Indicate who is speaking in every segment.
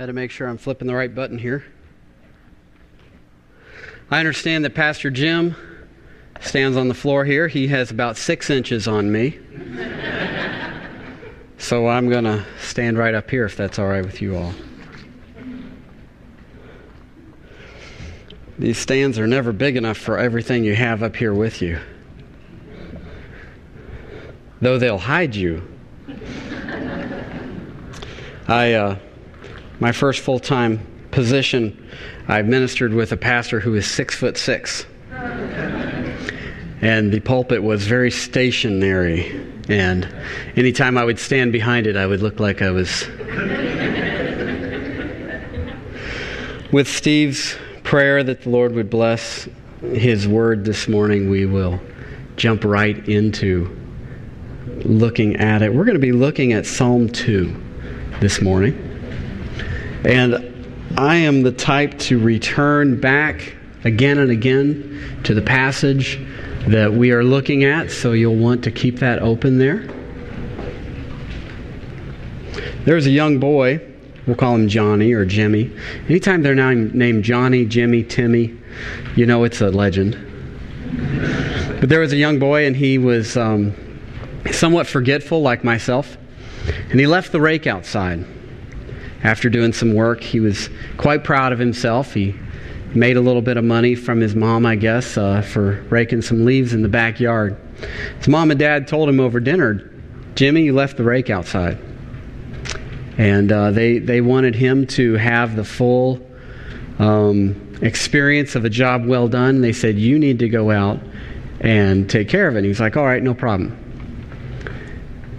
Speaker 1: Had to make sure I'm flipping the right button here. I understand that Pastor Jim stands on the floor here. He has about six inches on me. so I'm going to stand right up here if that's all right with you all. These stands are never big enough for everything you have up here with you. Though they'll hide you. I, uh, my first full time position, I ministered with a pastor who was six foot six. And the pulpit was very stationary. And anytime I would stand behind it, I would look like I was. with Steve's prayer that the Lord would bless his word this morning, we will jump right into looking at it. We're going to be looking at Psalm 2 this morning. And I am the type to return back again and again to the passage that we are looking at, so you'll want to keep that open there. There's a young boy We'll call him Johnny or Jimmy. Anytime they're named Johnny, Jimmy, Timmy, you know it's a legend. But there was a young boy, and he was um, somewhat forgetful, like myself. And he left the rake outside. After doing some work, he was quite proud of himself. He made a little bit of money from his mom, I guess, uh, for raking some leaves in the backyard. His mom and dad told him over dinner, Jimmy, you left the rake outside. And uh, they, they wanted him to have the full um, experience of a job well done. They said, You need to go out and take care of it. He's like, All right, no problem.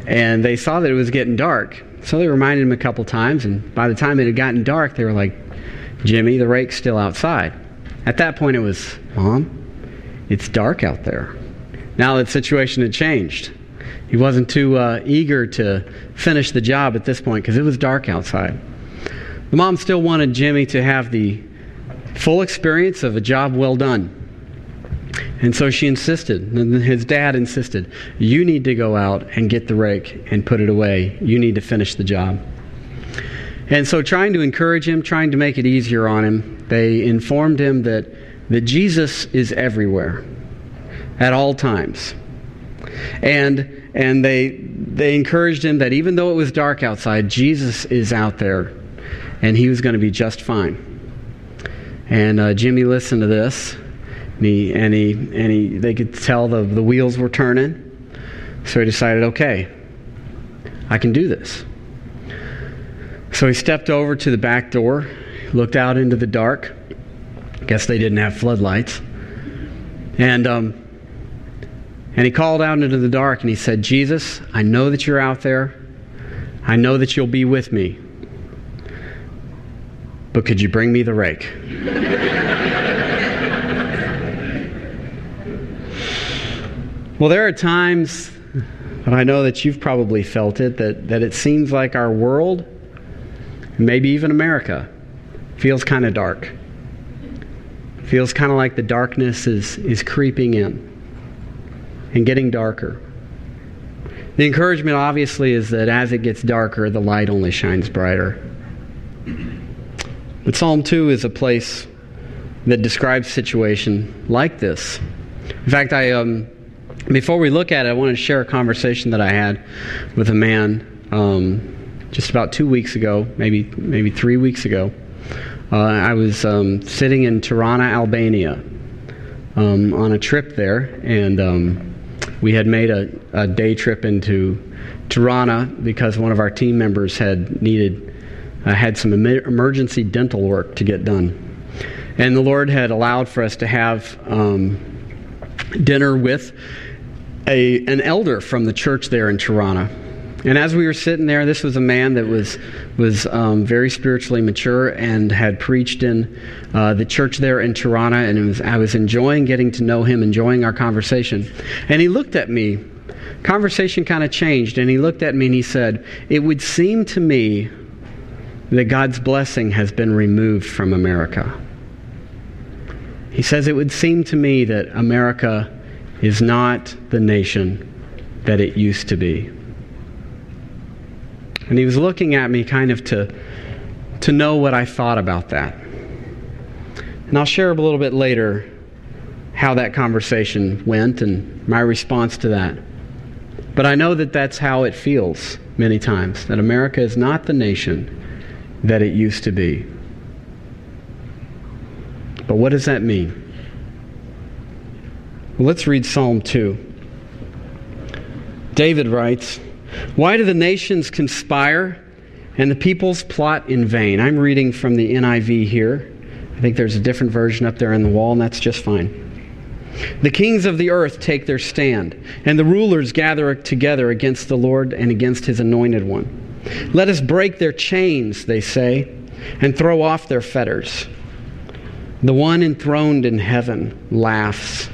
Speaker 1: And they saw that it was getting dark. So they reminded him a couple times. And by the time it had gotten dark, they were like, Jimmy, the rake's still outside. At that point, it was, Mom, it's dark out there. Now the situation had changed. He wasn't too uh, eager to finish the job at this point because it was dark outside. The mom still wanted Jimmy to have the full experience of a job well done. And so she insisted, and his dad insisted, you need to go out and get the rake and put it away. You need to finish the job. And so, trying to encourage him, trying to make it easier on him, they informed him that, that Jesus is everywhere at all times. And and they they encouraged him that even though it was dark outside, Jesus is out there, and he was going to be just fine. And uh, Jimmy listened to this, and he and he and he they could tell the the wheels were turning, so he decided, okay, I can do this. So he stepped over to the back door, looked out into the dark. Guess they didn't have floodlights, and. Um, and he called out into the dark and he said, Jesus, I know that you're out there. I know that you'll be with me. But could you bring me the rake? well, there are times, and I know that you've probably felt it, that, that it seems like our world, maybe even America, feels kind of dark. Feels kind of like the darkness is, is creeping in and getting darker. The encouragement, obviously, is that as it gets darker, the light only shines brighter. But Psalm 2 is a place that describes situation like this. In fact, I, um, before we look at it, I want to share a conversation that I had with a man um, just about two weeks ago, maybe, maybe three weeks ago. Uh, I was um, sitting in Tirana, Albania, um, on a trip there, and um, we had made a, a day trip into Tirana because one of our team members had needed uh, had some emergency dental work to get done, and the Lord had allowed for us to have um, dinner with a an elder from the church there in Tirana. And as we were sitting there, this was a man that was was um, very spiritually mature and had preached in uh, the church there in Tirana, and was, I was enjoying getting to know him, enjoying our conversation. And he looked at me. Conversation kind of changed, and he looked at me and he said, "It would seem to me that God's blessing has been removed from America." He says, "It would seem to me that America is not the nation that it used to be." And he was looking at me kind of to, to know what I thought about that. And I'll share a little bit later how that conversation went and my response to that. But I know that that's how it feels many times that America is not the nation that it used to be. But what does that mean? Well, let's read Psalm 2. David writes, Why do the nations conspire and the peoples plot in vain? I'm reading from the NIV here. I think there's a different version up there on the wall, and that's just fine. The kings of the earth take their stand, and the rulers gather together against the Lord and against his anointed one. Let us break their chains, they say, and throw off their fetters. The one enthroned in heaven laughs.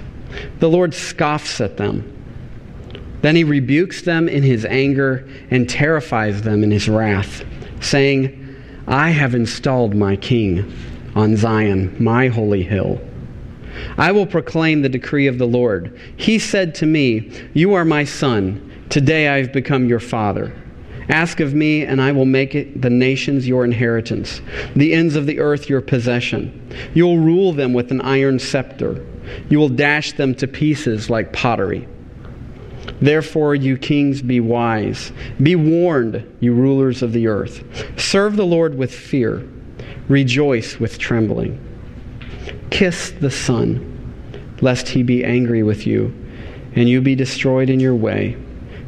Speaker 1: The Lord scoffs at them. Then he rebukes them in his anger and terrifies them in his wrath, saying, I have installed my king on Zion, my holy hill. I will proclaim the decree of the Lord. He said to me, You are my son. Today I have become your father. Ask of me, and I will make it the nations your inheritance, the ends of the earth your possession. You will rule them with an iron scepter. You will dash them to pieces like pottery. Therefore, you kings, be wise. Be warned, you rulers of the earth. Serve the Lord with fear. Rejoice with trembling. Kiss the Son, lest he be angry with you, and you be destroyed in your way.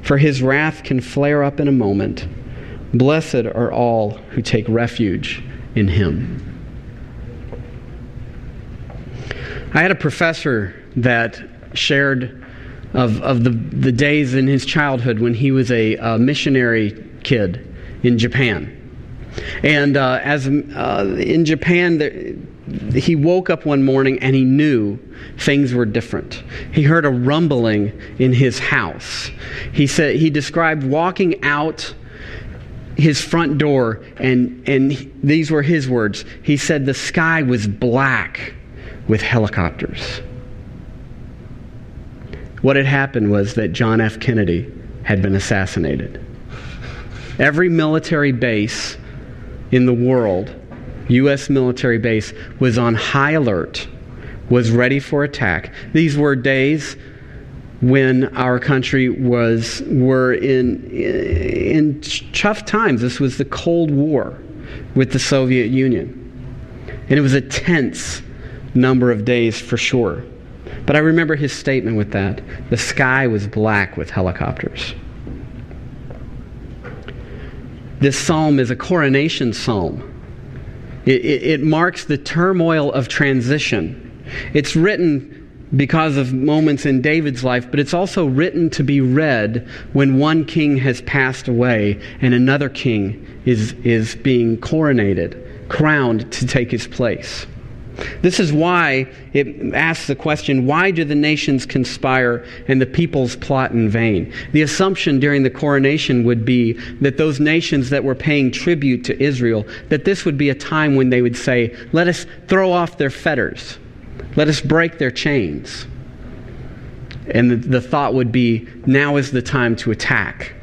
Speaker 1: For his wrath can flare up in a moment. Blessed are all who take refuge in him. I had a professor that shared of, of the, the days in his childhood when he was a, a missionary kid in Japan. And uh, as uh, in Japan, he woke up one morning and he knew things were different. He heard a rumbling in his house. He said he described walking out his front door and and these were his words. He said the sky was black with helicopters. What had happened was that John F. Kennedy had been assassinated. Every military base in the world, U.S. military base, was on high alert, was ready for attack. These were days when our country was were in in tough times. This was the Cold War with the Soviet Union. And it was a tense number of days for sure. But I remember his statement with that. The sky was black with helicopters. This psalm is a coronation psalm. It, it, it, marks the turmoil of transition. It's written because of moments in David's life, but it's also written to be read when one king has passed away and another king is, is being coronated, crowned to take his place. This is why it asks the question why do the nations conspire and the peoples plot in vain? The assumption during the coronation would be that those nations that were paying tribute to Israel, that this would be a time when they would say, let us throw off their fetters, let us break their chains. And the, the thought would be, now is the time to attack.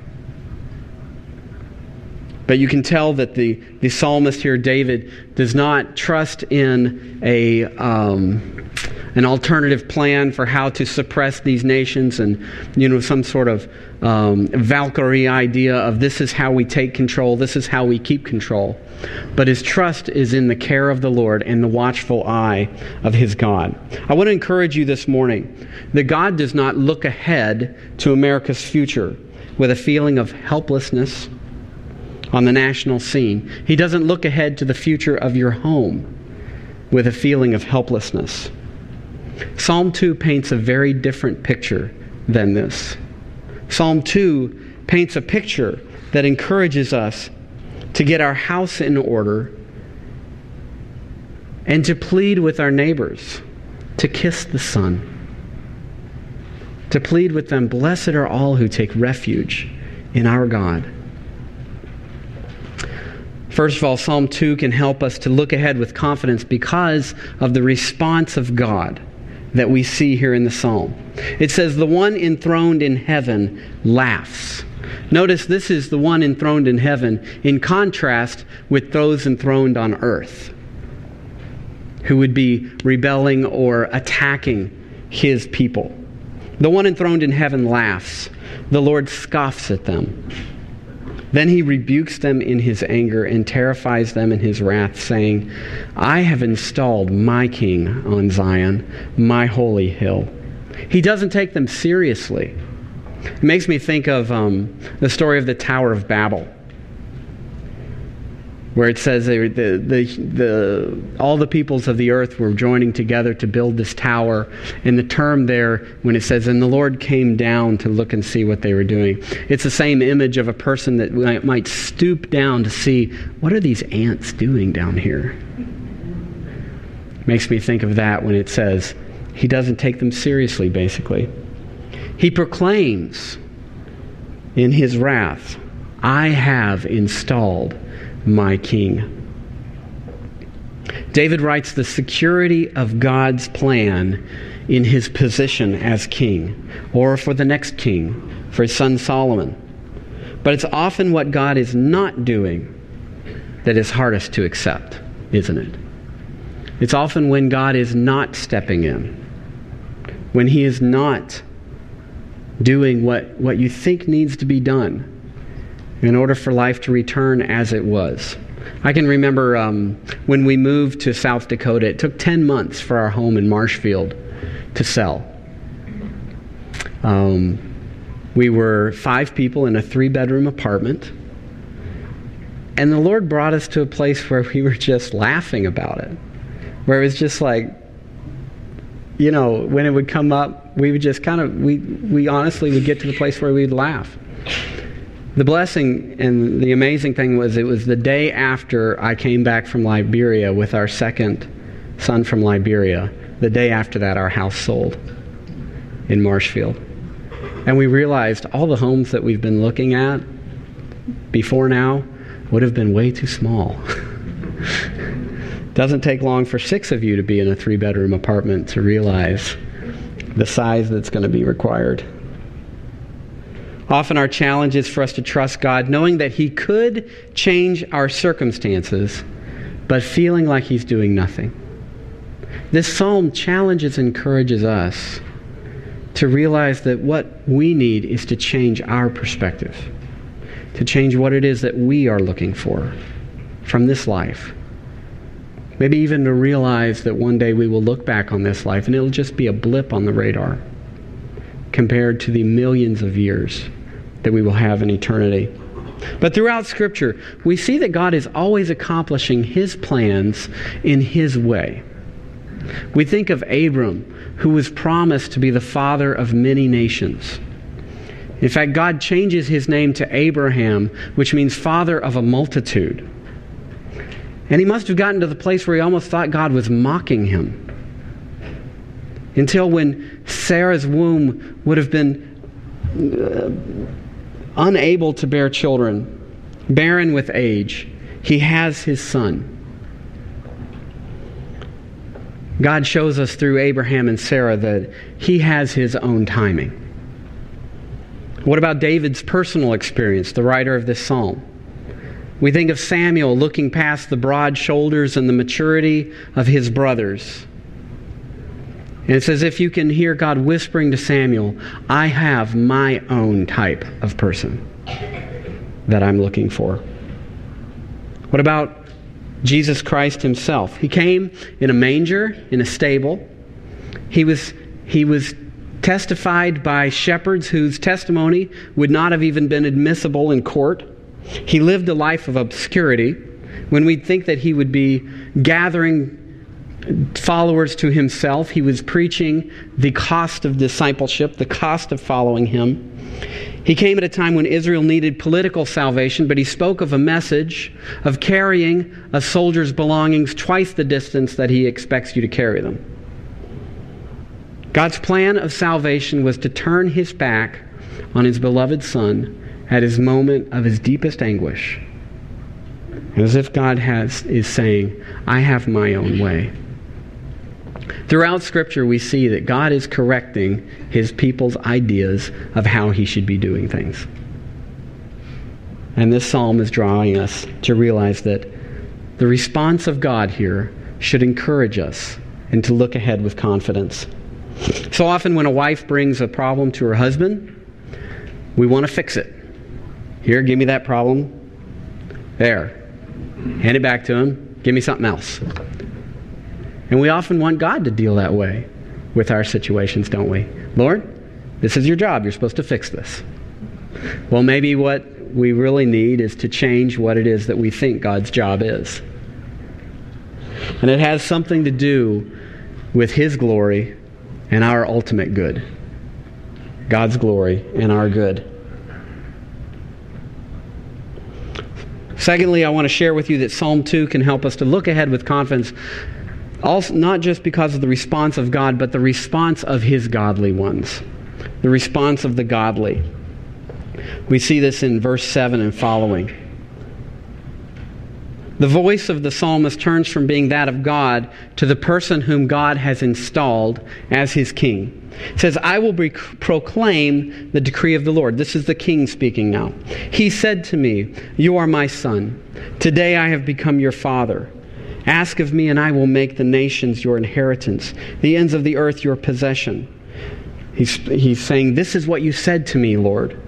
Speaker 1: But you can tell that the, the psalmist here, David, does not trust in a, um, an alternative plan for how to suppress these nations and, you know, some sort of um, Valkyrie idea of this is how we take control, this is how we keep control. But his trust is in the care of the Lord and the watchful eye of his God. I want to encourage you this morning that God does not look ahead to America's future with a feeling of helplessness on the national scene. He doesn't look ahead to the future of your home with a feeling of helplessness. Psalm 2 paints a very different picture than this. Psalm 2 paints a picture that encourages us to get our house in order and to plead with our neighbors to kiss the Son. To plead with them, blessed are all who take refuge in our God. First of all, Psalm 2 can help us to look ahead with confidence because of the response of God that we see here in the psalm. It says, The one enthroned in heaven laughs. Notice this is the one enthroned in heaven in contrast with those enthroned on earth who would be rebelling or attacking his people. The one enthroned in heaven laughs. The Lord scoffs at them. Then he rebukes them in his anger and terrifies them in his wrath, saying, I have installed my king on Zion, my holy hill. He doesn't take them seriously. It makes me think of um, the story of the Tower of Babel where it says the, the, the, all the peoples of the earth were joining together to build this tower. And the term there, when it says, and the Lord came down to look and see what they were doing, it's the same image of a person that might stoop down to see, what are these ants doing down here? Makes me think of that when it says, he doesn't take them seriously, basically. He proclaims in his wrath, I have installed my king. David writes the security of God's plan in his position as king, or for the next king, for his son Solomon. But it's often what God is not doing that is hardest to accept, isn't it? It's often when God is not stepping in, when he is not doing what, what you think needs to be done in order for life to return as it was. I can remember um, when we moved to South Dakota, it took 10 months for our home in Marshfield to sell. Um, we were five people in a three bedroom apartment. And the Lord brought us to a place where we were just laughing about it. Where it was just like, you know, when it would come up, we would just kind of, we, we honestly would get to the place where we'd laugh. The blessing and the amazing thing was it was the day after I came back from Liberia with our second son from Liberia. The day after that, our house sold in Marshfield. And we realized all the homes that we've been looking at before now would have been way too small. Doesn't take long for six of you to be in a three bedroom apartment to realize the size that's going to be required. Often our challenge is for us to trust God, knowing that He could change our circumstances, but feeling like He's doing nothing. This psalm challenges and encourages us to realize that what we need is to change our perspective, to change what it is that we are looking for from this life. Maybe even to realize that one day we will look back on this life and it'll just be a blip on the radar compared to the millions of years that we will have in eternity. But throughout Scripture, we see that God is always accomplishing His plans in His way. We think of Abram, who was promised to be the father of many nations. In fact, God changes his name to Abraham, which means father of a multitude. And he must have gotten to the place where he almost thought God was mocking him. Until when Sarah's womb would have been uh, unable to bear children, barren with age, he has his son. God shows us through Abraham and Sarah that he has his own timing. What about David's personal experience, the writer of this psalm? We think of Samuel looking past the broad shoulders and the maturity of his brothers and it's as if you can hear God whispering to Samuel, I have my own type of person that I'm looking for. What about Jesus Christ himself? He came in a manger, in a stable. He was, he was testified by shepherds whose testimony would not have even been admissible in court. He lived a life of obscurity when we'd think that he would be gathering followers to himself. He was preaching the cost of discipleship, the cost of following him. He came at a time when Israel needed political salvation, but he spoke of a message of carrying a soldier's belongings twice the distance that he expects you to carry them. God's plan of salvation was to turn his back on his beloved Son at his moment of his deepest anguish. As if God has, is saying, I have my own way. Throughout Scripture, we see that God is correcting his people's ideas of how he should be doing things. And this psalm is drawing us to realize that the response of God here should encourage us and to look ahead with confidence. So often, when a wife brings a problem to her husband, we want to fix it. Here, give me that problem. There. Hand it back to him. Give me something else. And we often want God to deal that way with our situations, don't we? Lord, this is your job. You're supposed to fix this. Well, maybe what we really need is to change what it is that we think God's job is. And it has something to do with His glory and our ultimate good. God's glory and our good. Secondly, I want to share with you that Psalm 2 can help us to look ahead with confidence, also, not just because of the response of God, but the response of His godly ones. The response of the godly. We see this in verse 7 and following. The voice of the psalmist turns from being that of God to the person whom God has installed as his king. It says, I will be, proclaim the decree of the Lord. This is the king speaking now. He said to me, You are my son. Today I have become your father. Ask of me, and I will make the nations your inheritance, the ends of the earth your possession. He's, he's saying, This is what you said to me, Lord.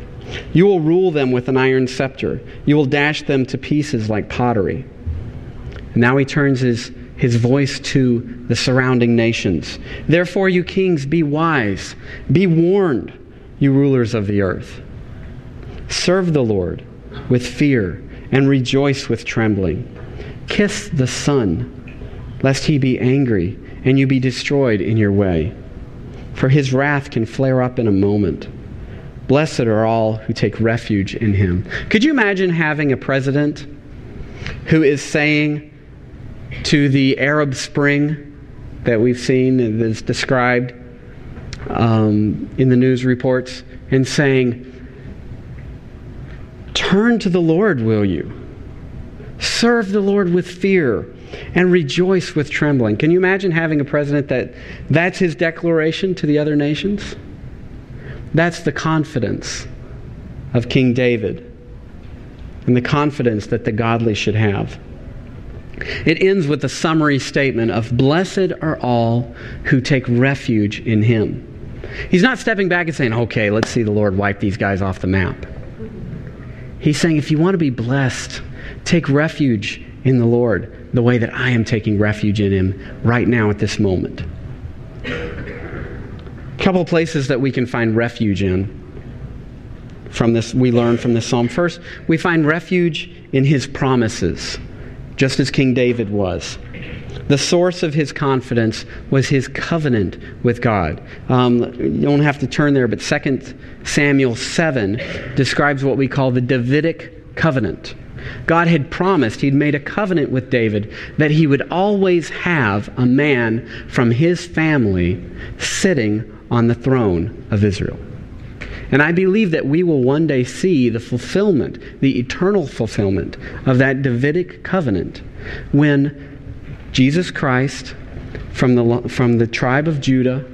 Speaker 1: You will rule them with an iron scepter, you will dash them to pieces like pottery. Now he turns his, his voice to the surrounding nations. Therefore, you kings, be wise. Be warned, you rulers of the earth. Serve the Lord with fear and rejoice with trembling. Kiss the Son, lest he be angry and you be destroyed in your way. For his wrath can flare up in a moment. Blessed are all who take refuge in him. Could you imagine having a president who is saying, to the Arab Spring that we've seen and is described um, in the news reports and saying, Turn to the Lord, will you? Serve the Lord with fear and rejoice with trembling. Can you imagine having a president that that's his declaration to the other nations? That's the confidence of King David and the confidence that the godly should have. It ends with a summary statement of Blessed are all who take refuge in him. He's not stepping back and saying, Okay, let's see the Lord wipe these guys off the map. He's saying, If you want to be blessed, take refuge in the Lord the way that I am taking refuge in him right now at this moment. A couple places that we can find refuge in from this we learn from this psalm first we find refuge in his promises just as King David was. The source of his confidence was his covenant with God. Um, you don't have to turn there, but 2 Samuel 7 describes what we call the Davidic covenant. God had promised, He'd made a covenant with David that he would always have a man from his family sitting on the throne of Israel. And I believe that we will one day see the fulfillment, the eternal fulfillment of that Davidic covenant when Jesus Christ, from the, from the tribe of Judah,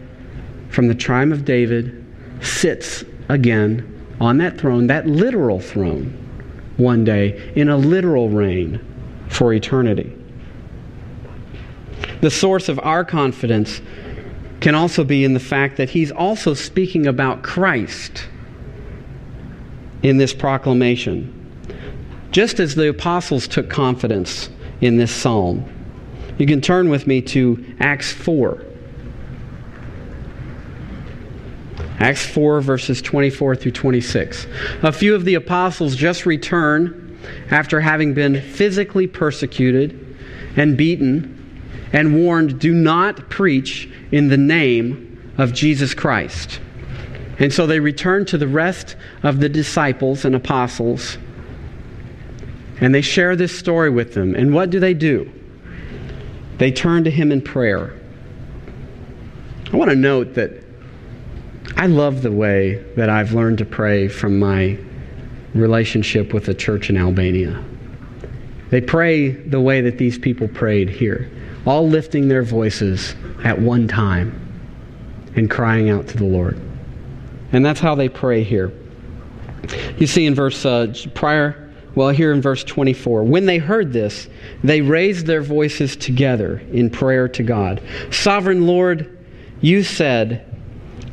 Speaker 1: from the tribe of David, sits again on that throne, that literal throne, one day in a literal reign for eternity. The source of our confidence can also be in the fact that he's also speaking about Christ in this proclamation. Just as the apostles took confidence in this psalm. You can turn with me to Acts 4. Acts 4, verses 24 through 26. A few of the apostles just return after having been physically persecuted and beaten and warned do not preach in the name of Jesus Christ. And so they return to the rest of the disciples and apostles and they share this story with them. And what do they do? They turn to him in prayer. I want to note that I love the way that I've learned to pray from my relationship with the church in Albania. They pray the way that these people prayed here all lifting their voices at one time and crying out to the Lord. And that's how they pray here. You see in verse uh, prior Well, here in verse 24, when they heard this, they raised their voices together in prayer to God. Sovereign Lord, you said,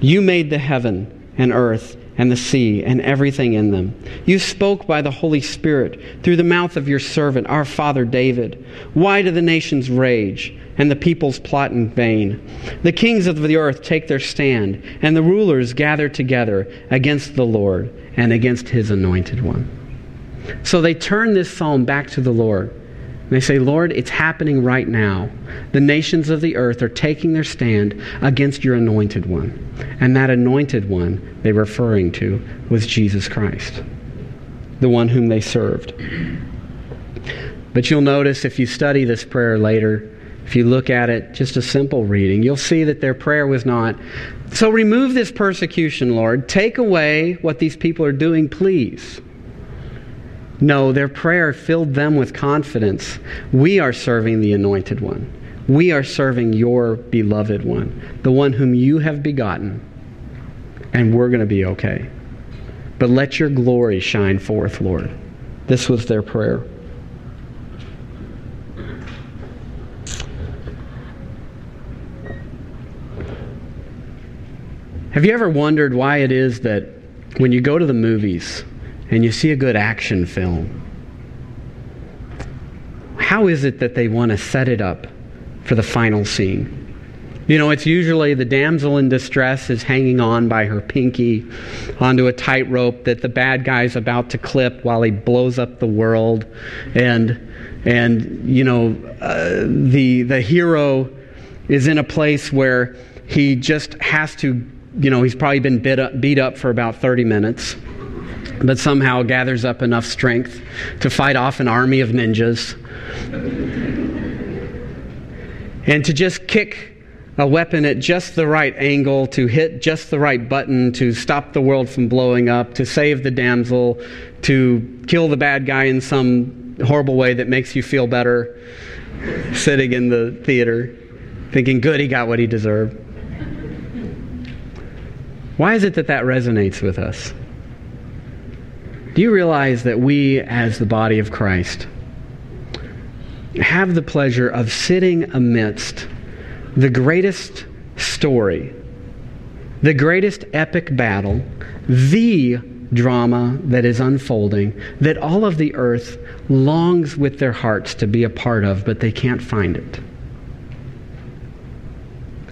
Speaker 1: You made the heaven and earth and the sea and everything in them. You spoke by the Holy Spirit through the mouth of your servant, our father David. Why do the nations rage and the peoples plot in vain? The kings of the earth take their stand, and the rulers gather together against the Lord and against his anointed one. So they turn this psalm back to the Lord. And they say, Lord, it's happening right now. The nations of the earth are taking their stand against your anointed one. And that anointed one they're referring to was Jesus Christ, the one whom they served. But you'll notice if you study this prayer later, if you look at it, just a simple reading, you'll see that their prayer was not, So remove this persecution, Lord. Take away what these people are doing, please. No, their prayer filled them with confidence. We are serving the anointed one. We are serving your beloved one, the one whom you have begotten, and we're going to be okay. But let your glory shine forth, Lord. This was their prayer. Have you ever wondered why it is that when you go to the movies, and you see a good action film, how is it that they want to set it up for the final scene? You know, it's usually the damsel in distress is hanging on by her pinky onto a tightrope that the bad guy's about to clip while he blows up the world, and and you know uh, the the hero is in a place where he just has to, you know, he's probably been up, beat up for about 30 minutes but somehow gathers up enough strength to fight off an army of ninjas and to just kick a weapon at just the right angle, to hit just the right button, to stop the world from blowing up, to save the damsel, to kill the bad guy in some horrible way that makes you feel better, sitting in the theater, thinking, good, he got what he deserved. Why is it that that resonates with us? Do you realize that we, as the body of Christ, have the pleasure of sitting amidst the greatest story, the greatest epic battle, the drama that is unfolding, that all of the earth longs with their hearts to be a part of, but they can't find it?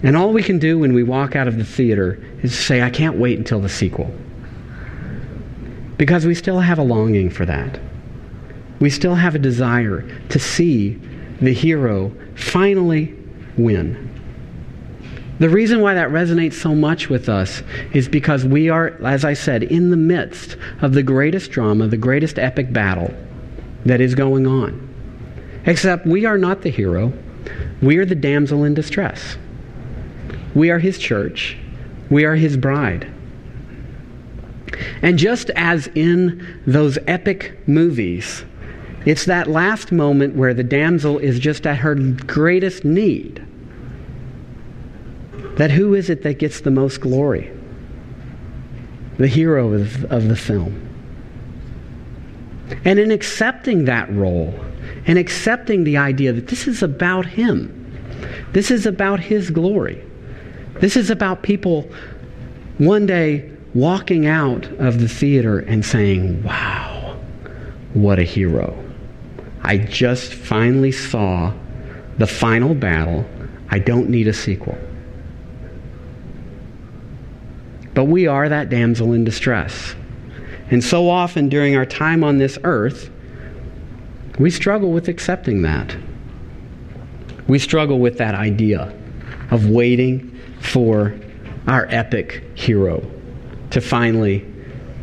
Speaker 1: And all we can do when we walk out of the theater is say, I can't wait until the sequel. Because we still have a longing for that. We still have a desire to see the hero finally win. The reason why that resonates so much with us is because we are, as I said, in the midst of the greatest drama, the greatest epic battle that is going on. Except we are not the hero, we are the damsel in distress. We are his church, we are his bride. And just as in those epic movies, it's that last moment where the damsel is just at her greatest need. That who is it that gets the most glory? The hero of, of the film. And in accepting that role, and accepting the idea that this is about him, this is about his glory, this is about people one day walking out of the theater and saying, Wow, what a hero. I just finally saw the final battle. I don't need a sequel. But we are that damsel in distress. And so often during our time on this earth, we struggle with accepting that. We struggle with that idea of waiting for our epic hero to finally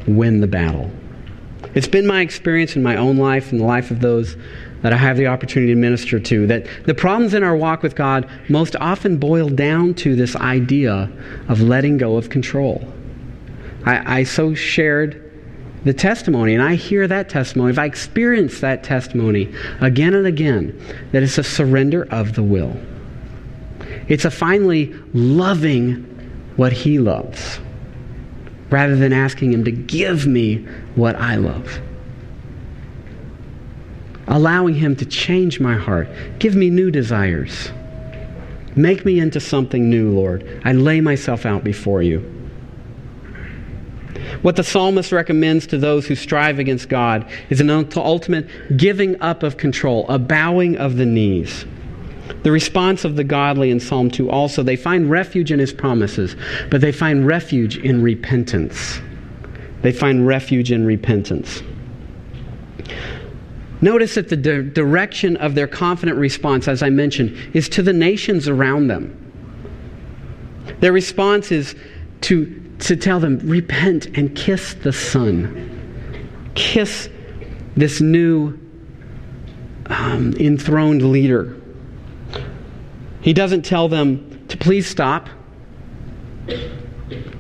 Speaker 1: win the battle. It's been my experience in my own life and the life of those that I have the opportunity to minister to that the problems in our walk with God most often boil down to this idea of letting go of control. I, I so shared the testimony, and I hear that testimony, if I experience that testimony again and again, that it's a surrender of the will. It's a finally loving what He loves rather than asking Him to give me what I love. allowing Him to change my heart. Give me new desires. Make me into something new, Lord. I lay myself out before you. What the psalmist recommends to those who strive against God is an ultimate giving up of control, a bowing of the knees. The response of the godly in Psalm 2 also, they find refuge in his promises, but they find refuge in repentance. They find refuge in repentance. Notice that the di- direction of their confident response, as I mentioned, is to the nations around them. Their response is to, to tell them, repent and kiss the Son. Kiss this new um, enthroned leader. He doesn't tell them to please stop,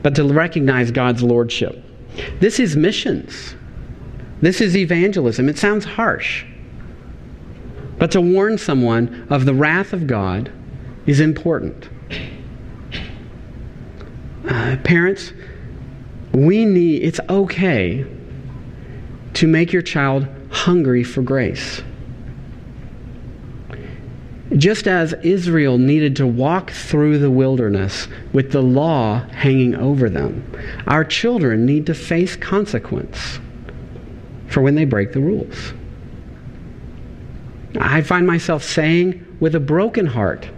Speaker 1: but to recognize God's lordship. This is missions. This is evangelism. It sounds harsh. But to warn someone of the wrath of God is important. Uh, parents, we need, it's okay to make your child hungry for grace. Just as Israel needed to walk through the wilderness with the law hanging over them, our children need to face consequence for when they break the rules. I find myself saying with a broken heart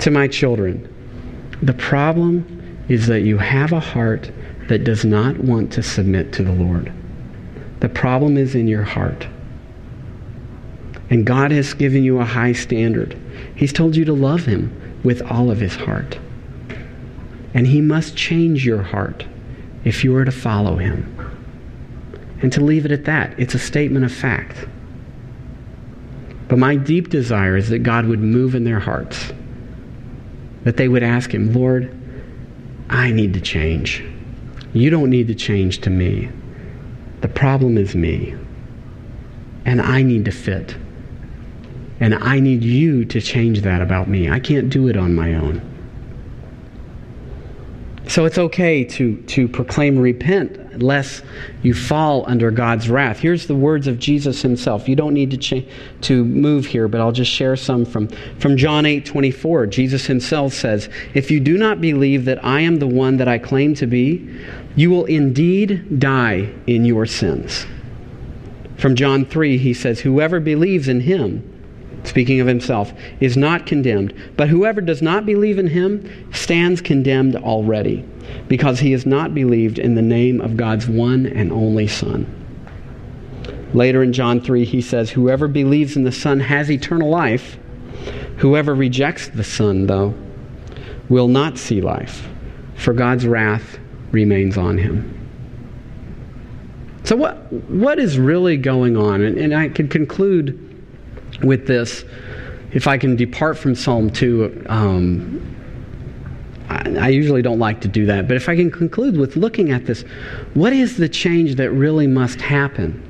Speaker 1: to my children, the problem is that you have a heart that does not want to submit to the Lord. The problem is in your heart. And God has given you a high standard. He's told you to love Him with all of His heart. And He must change your heart if you are to follow Him and to leave it at that. It's a statement of fact. But my deep desire is that God would move in their hearts, that they would ask Him, Lord, I need to change. You don't need to change to me. The problem is me. And I need to fit. And I need you to change that about me. I can't do it on my own. So it's okay to, to proclaim repent lest you fall under God's wrath. Here's the words of Jesus himself. You don't need to, cha- to move here, but I'll just share some from, from John 8 24. Jesus himself says, If you do not believe that I am the one that I claim to be, you will indeed die in your sins. From John 3, he says, Whoever believes in him, speaking of himself, is not condemned. But whoever does not believe in him stands condemned already, because he has not believed in the name of God's one and only Son. Later in John 3, he says, Whoever believes in the Son has eternal life. Whoever rejects the Son, though, will not see life, for God's wrath remains on him. So, what, what is really going on? And, and I could conclude with this, if I can depart from Psalm 2, um, I, I usually don't like to do that, but if I can conclude with looking at this, what is the change that really must happen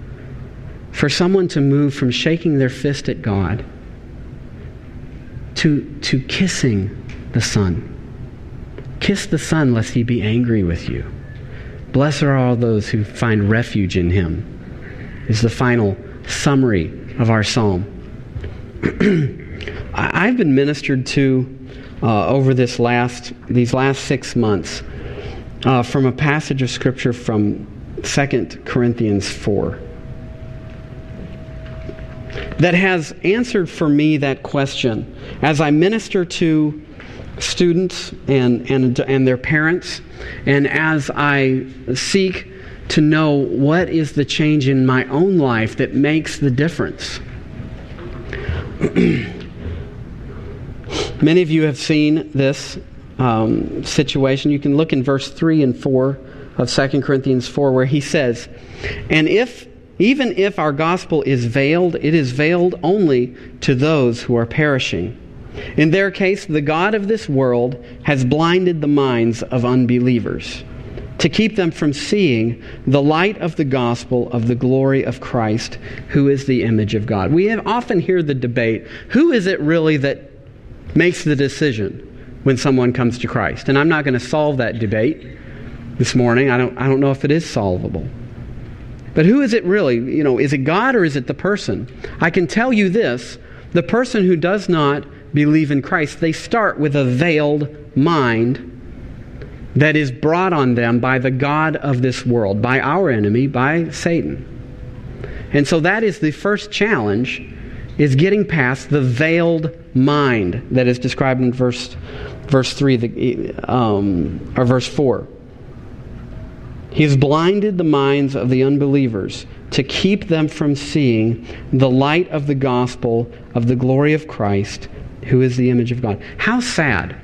Speaker 1: for someone to move from shaking their fist at God to, to kissing the Son? Kiss the Son, lest he be angry with you. Blessed are all those who find refuge in him, is the final summary of our psalm. I've been ministered to uh, over this last these last six months uh, from a passage of scripture from 2 Corinthians 4 that has answered for me that question as I minister to students and, and, and their parents, and as I seek to know what is the change in my own life that makes the difference. Many of you have seen this um, situation. You can look in verse 3 and 4 of 2 Corinthians 4, where he says, And if, even if our gospel is veiled, it is veiled only to those who are perishing. In their case, the God of this world has blinded the minds of unbelievers to keep them from seeing the light of the gospel of the glory of Christ, who is the image of God. We often hear the debate who is it really that makes the decision when someone comes to Christ? And I'm not going to solve that debate this morning. I don't, I don't know if it is solvable. But who is it really? You know, is it God or is it the person? I can tell you this the person who does not believe in Christ, they start with a veiled mind that is brought on them by the God of this world, by our enemy, by Satan. And so that is the first challenge is getting past the veiled mind that is described in verse verse 3 the, um, or verse 4. He has blinded the minds of the unbelievers to keep them from seeing the light of the gospel of the glory of Christ, who is the image of God. How sad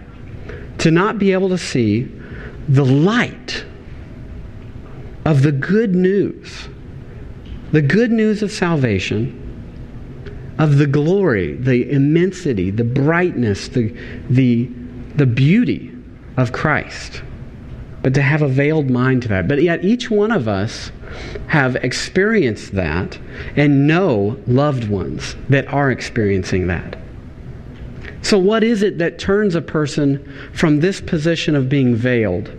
Speaker 1: to not be able to see the light of the good news, the good news of salvation, of the glory, the immensity, the brightness, the, the, the beauty of Christ. But to have a veiled mind to that. But yet, each one of us have experienced that and know loved ones that are experiencing that. So, what is it that turns a person from this position of being veiled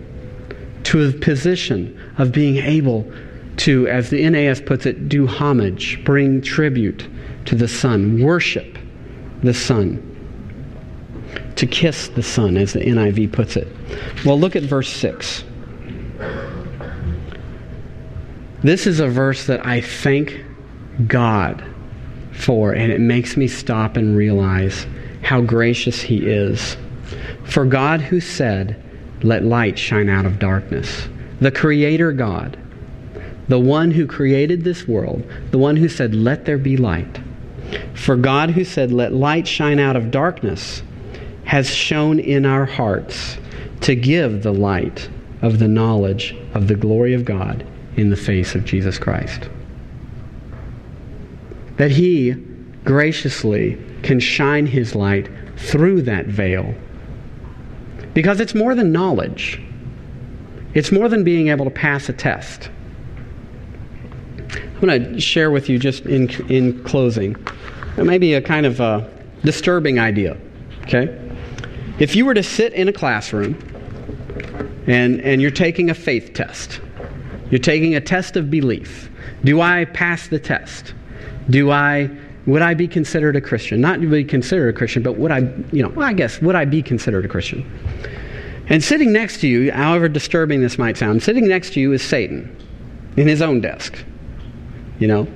Speaker 1: to a position of being able to, as the NAS puts it, do homage, bring tribute to the Son, worship the Son, to kiss the Son, as the NIV puts it? Well, look at verse 6. This is a verse that I thank God for, and it makes me stop and realize how gracious He is. For God, who said, Let light shine out of darkness, the Creator God, the one who created this world, the one who said, Let there be light. For God, who said, Let light shine out of darkness, has shone in our hearts to give the light of the knowledge of the glory of God in the face of Jesus Christ. That He graciously can shine his light through that veil. Because it's more than knowledge, it's more than being able to pass a test. I'm going to share with you just in, in closing, maybe a kind of a disturbing idea. Okay? If you were to sit in a classroom and, and you're taking a faith test, you're taking a test of belief. Do I pass the test? Do I would I be considered a Christian? Not be considered a Christian, but would I, you know, well, I guess, would I be considered a Christian? And sitting next to you, however disturbing this might sound, sitting next to you is Satan in his own desk. You know?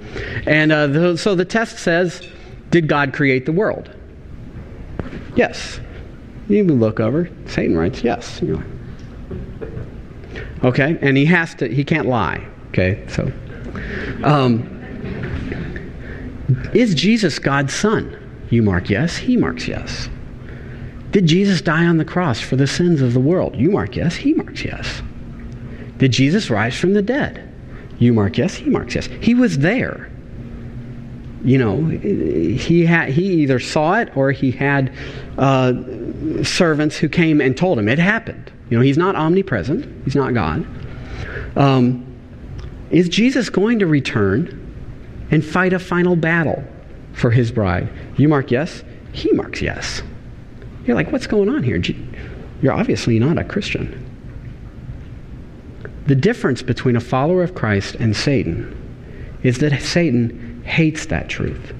Speaker 1: And uh, the, so the test says, Did God create the world? Yes. You look over, Satan writes, Yes. Like, okay, and he has to, he can't lie. Okay, so. Um, is Jesus God's Son? You mark yes. He marks yes. Did Jesus die on the cross for the sins of the world? You mark yes. He marks yes. Did Jesus rise from the dead? You mark yes. He marks yes. He was there. You know, he had he either saw it or he had uh, servants who came and told him it happened. You know, he's not omnipresent. He's not God. Um, is Jesus going to return and fight a final battle for his bride. You mark yes, he marks yes. You're like, what's going on here? You're obviously not a Christian. The difference between a follower of Christ and Satan is that Satan hates that truth.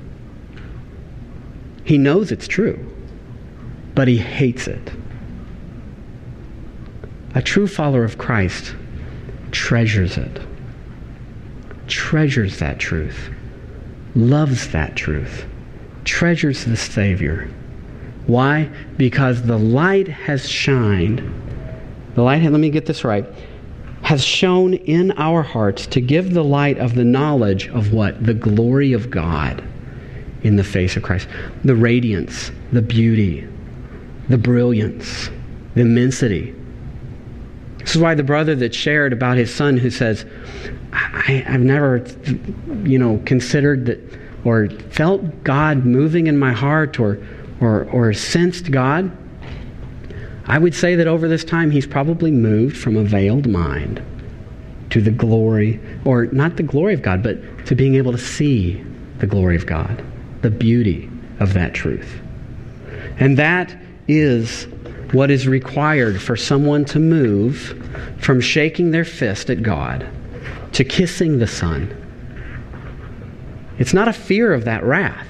Speaker 1: He knows it's true, but he hates it. A true follower of Christ treasures it, treasures that truth loves that truth, treasures the Savior. Why? Because the light has shined. The light, let me get this right, has shone in our hearts to give the light of the knowledge of what? The glory of God in the face of Christ. The radiance, the beauty, the brilliance, the immensity. This is why the brother that shared about his son who says, I, have never, you know, considered that or felt God moving in my heart or, or, or sensed God. I would say that over this time, he's probably moved from a veiled mind to the glory, or not the glory of God, but to being able to see the glory of God, the beauty of that truth. And that is what is required for someone to move from shaking their fist at God to kissing the Son It's not a fear of that wrath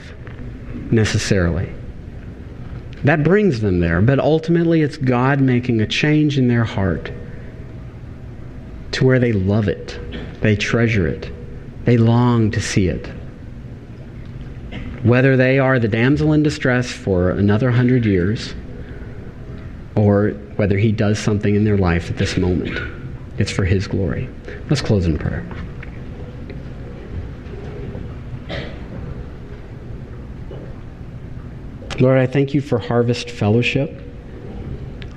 Speaker 1: necessarily. That brings them there, but ultimately it's God making a change in their heart to where they love it, they treasure it, they long to see it. Whether they are the damsel in distress for another hundred years, or whether He does something in their life at this moment, it's for His glory. Let's close in prayer. Lord, I thank you for Harvest Fellowship.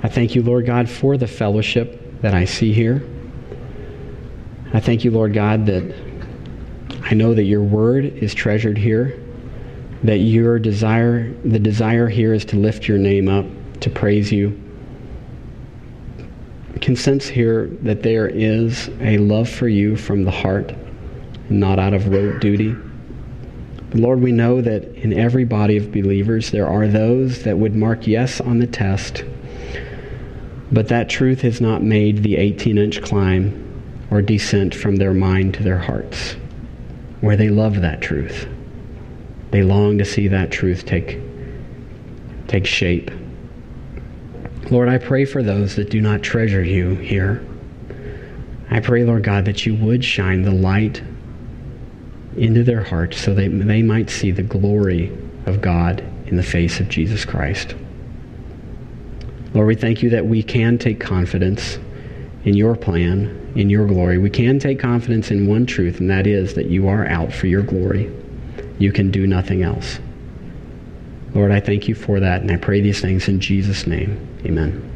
Speaker 1: I thank you, Lord God, for the fellowship that I see here. I thank you, Lord God, that I know that your word is treasured here, that your desire, the desire here is to lift your name up, to praise you. Can sense here that there is a love for you from the heart, not out of rote duty. Lord, we know that in every body of believers there are those that would mark yes on the test, but that truth has not made the 18 inch climb or descent from their mind to their hearts, where they love that truth. They long to see that truth take, take shape. Lord, I pray for those that do not treasure you here. I pray, Lord God, that you would shine the light into their hearts so that they might see the glory of God in the face of Jesus Christ. Lord, we thank you that we can take confidence in your plan, in your glory. We can take confidence in one truth, and that is that you are out for your glory. You can do nothing else. Lord, I thank you for that, and I pray these things in Jesus' name. Amen.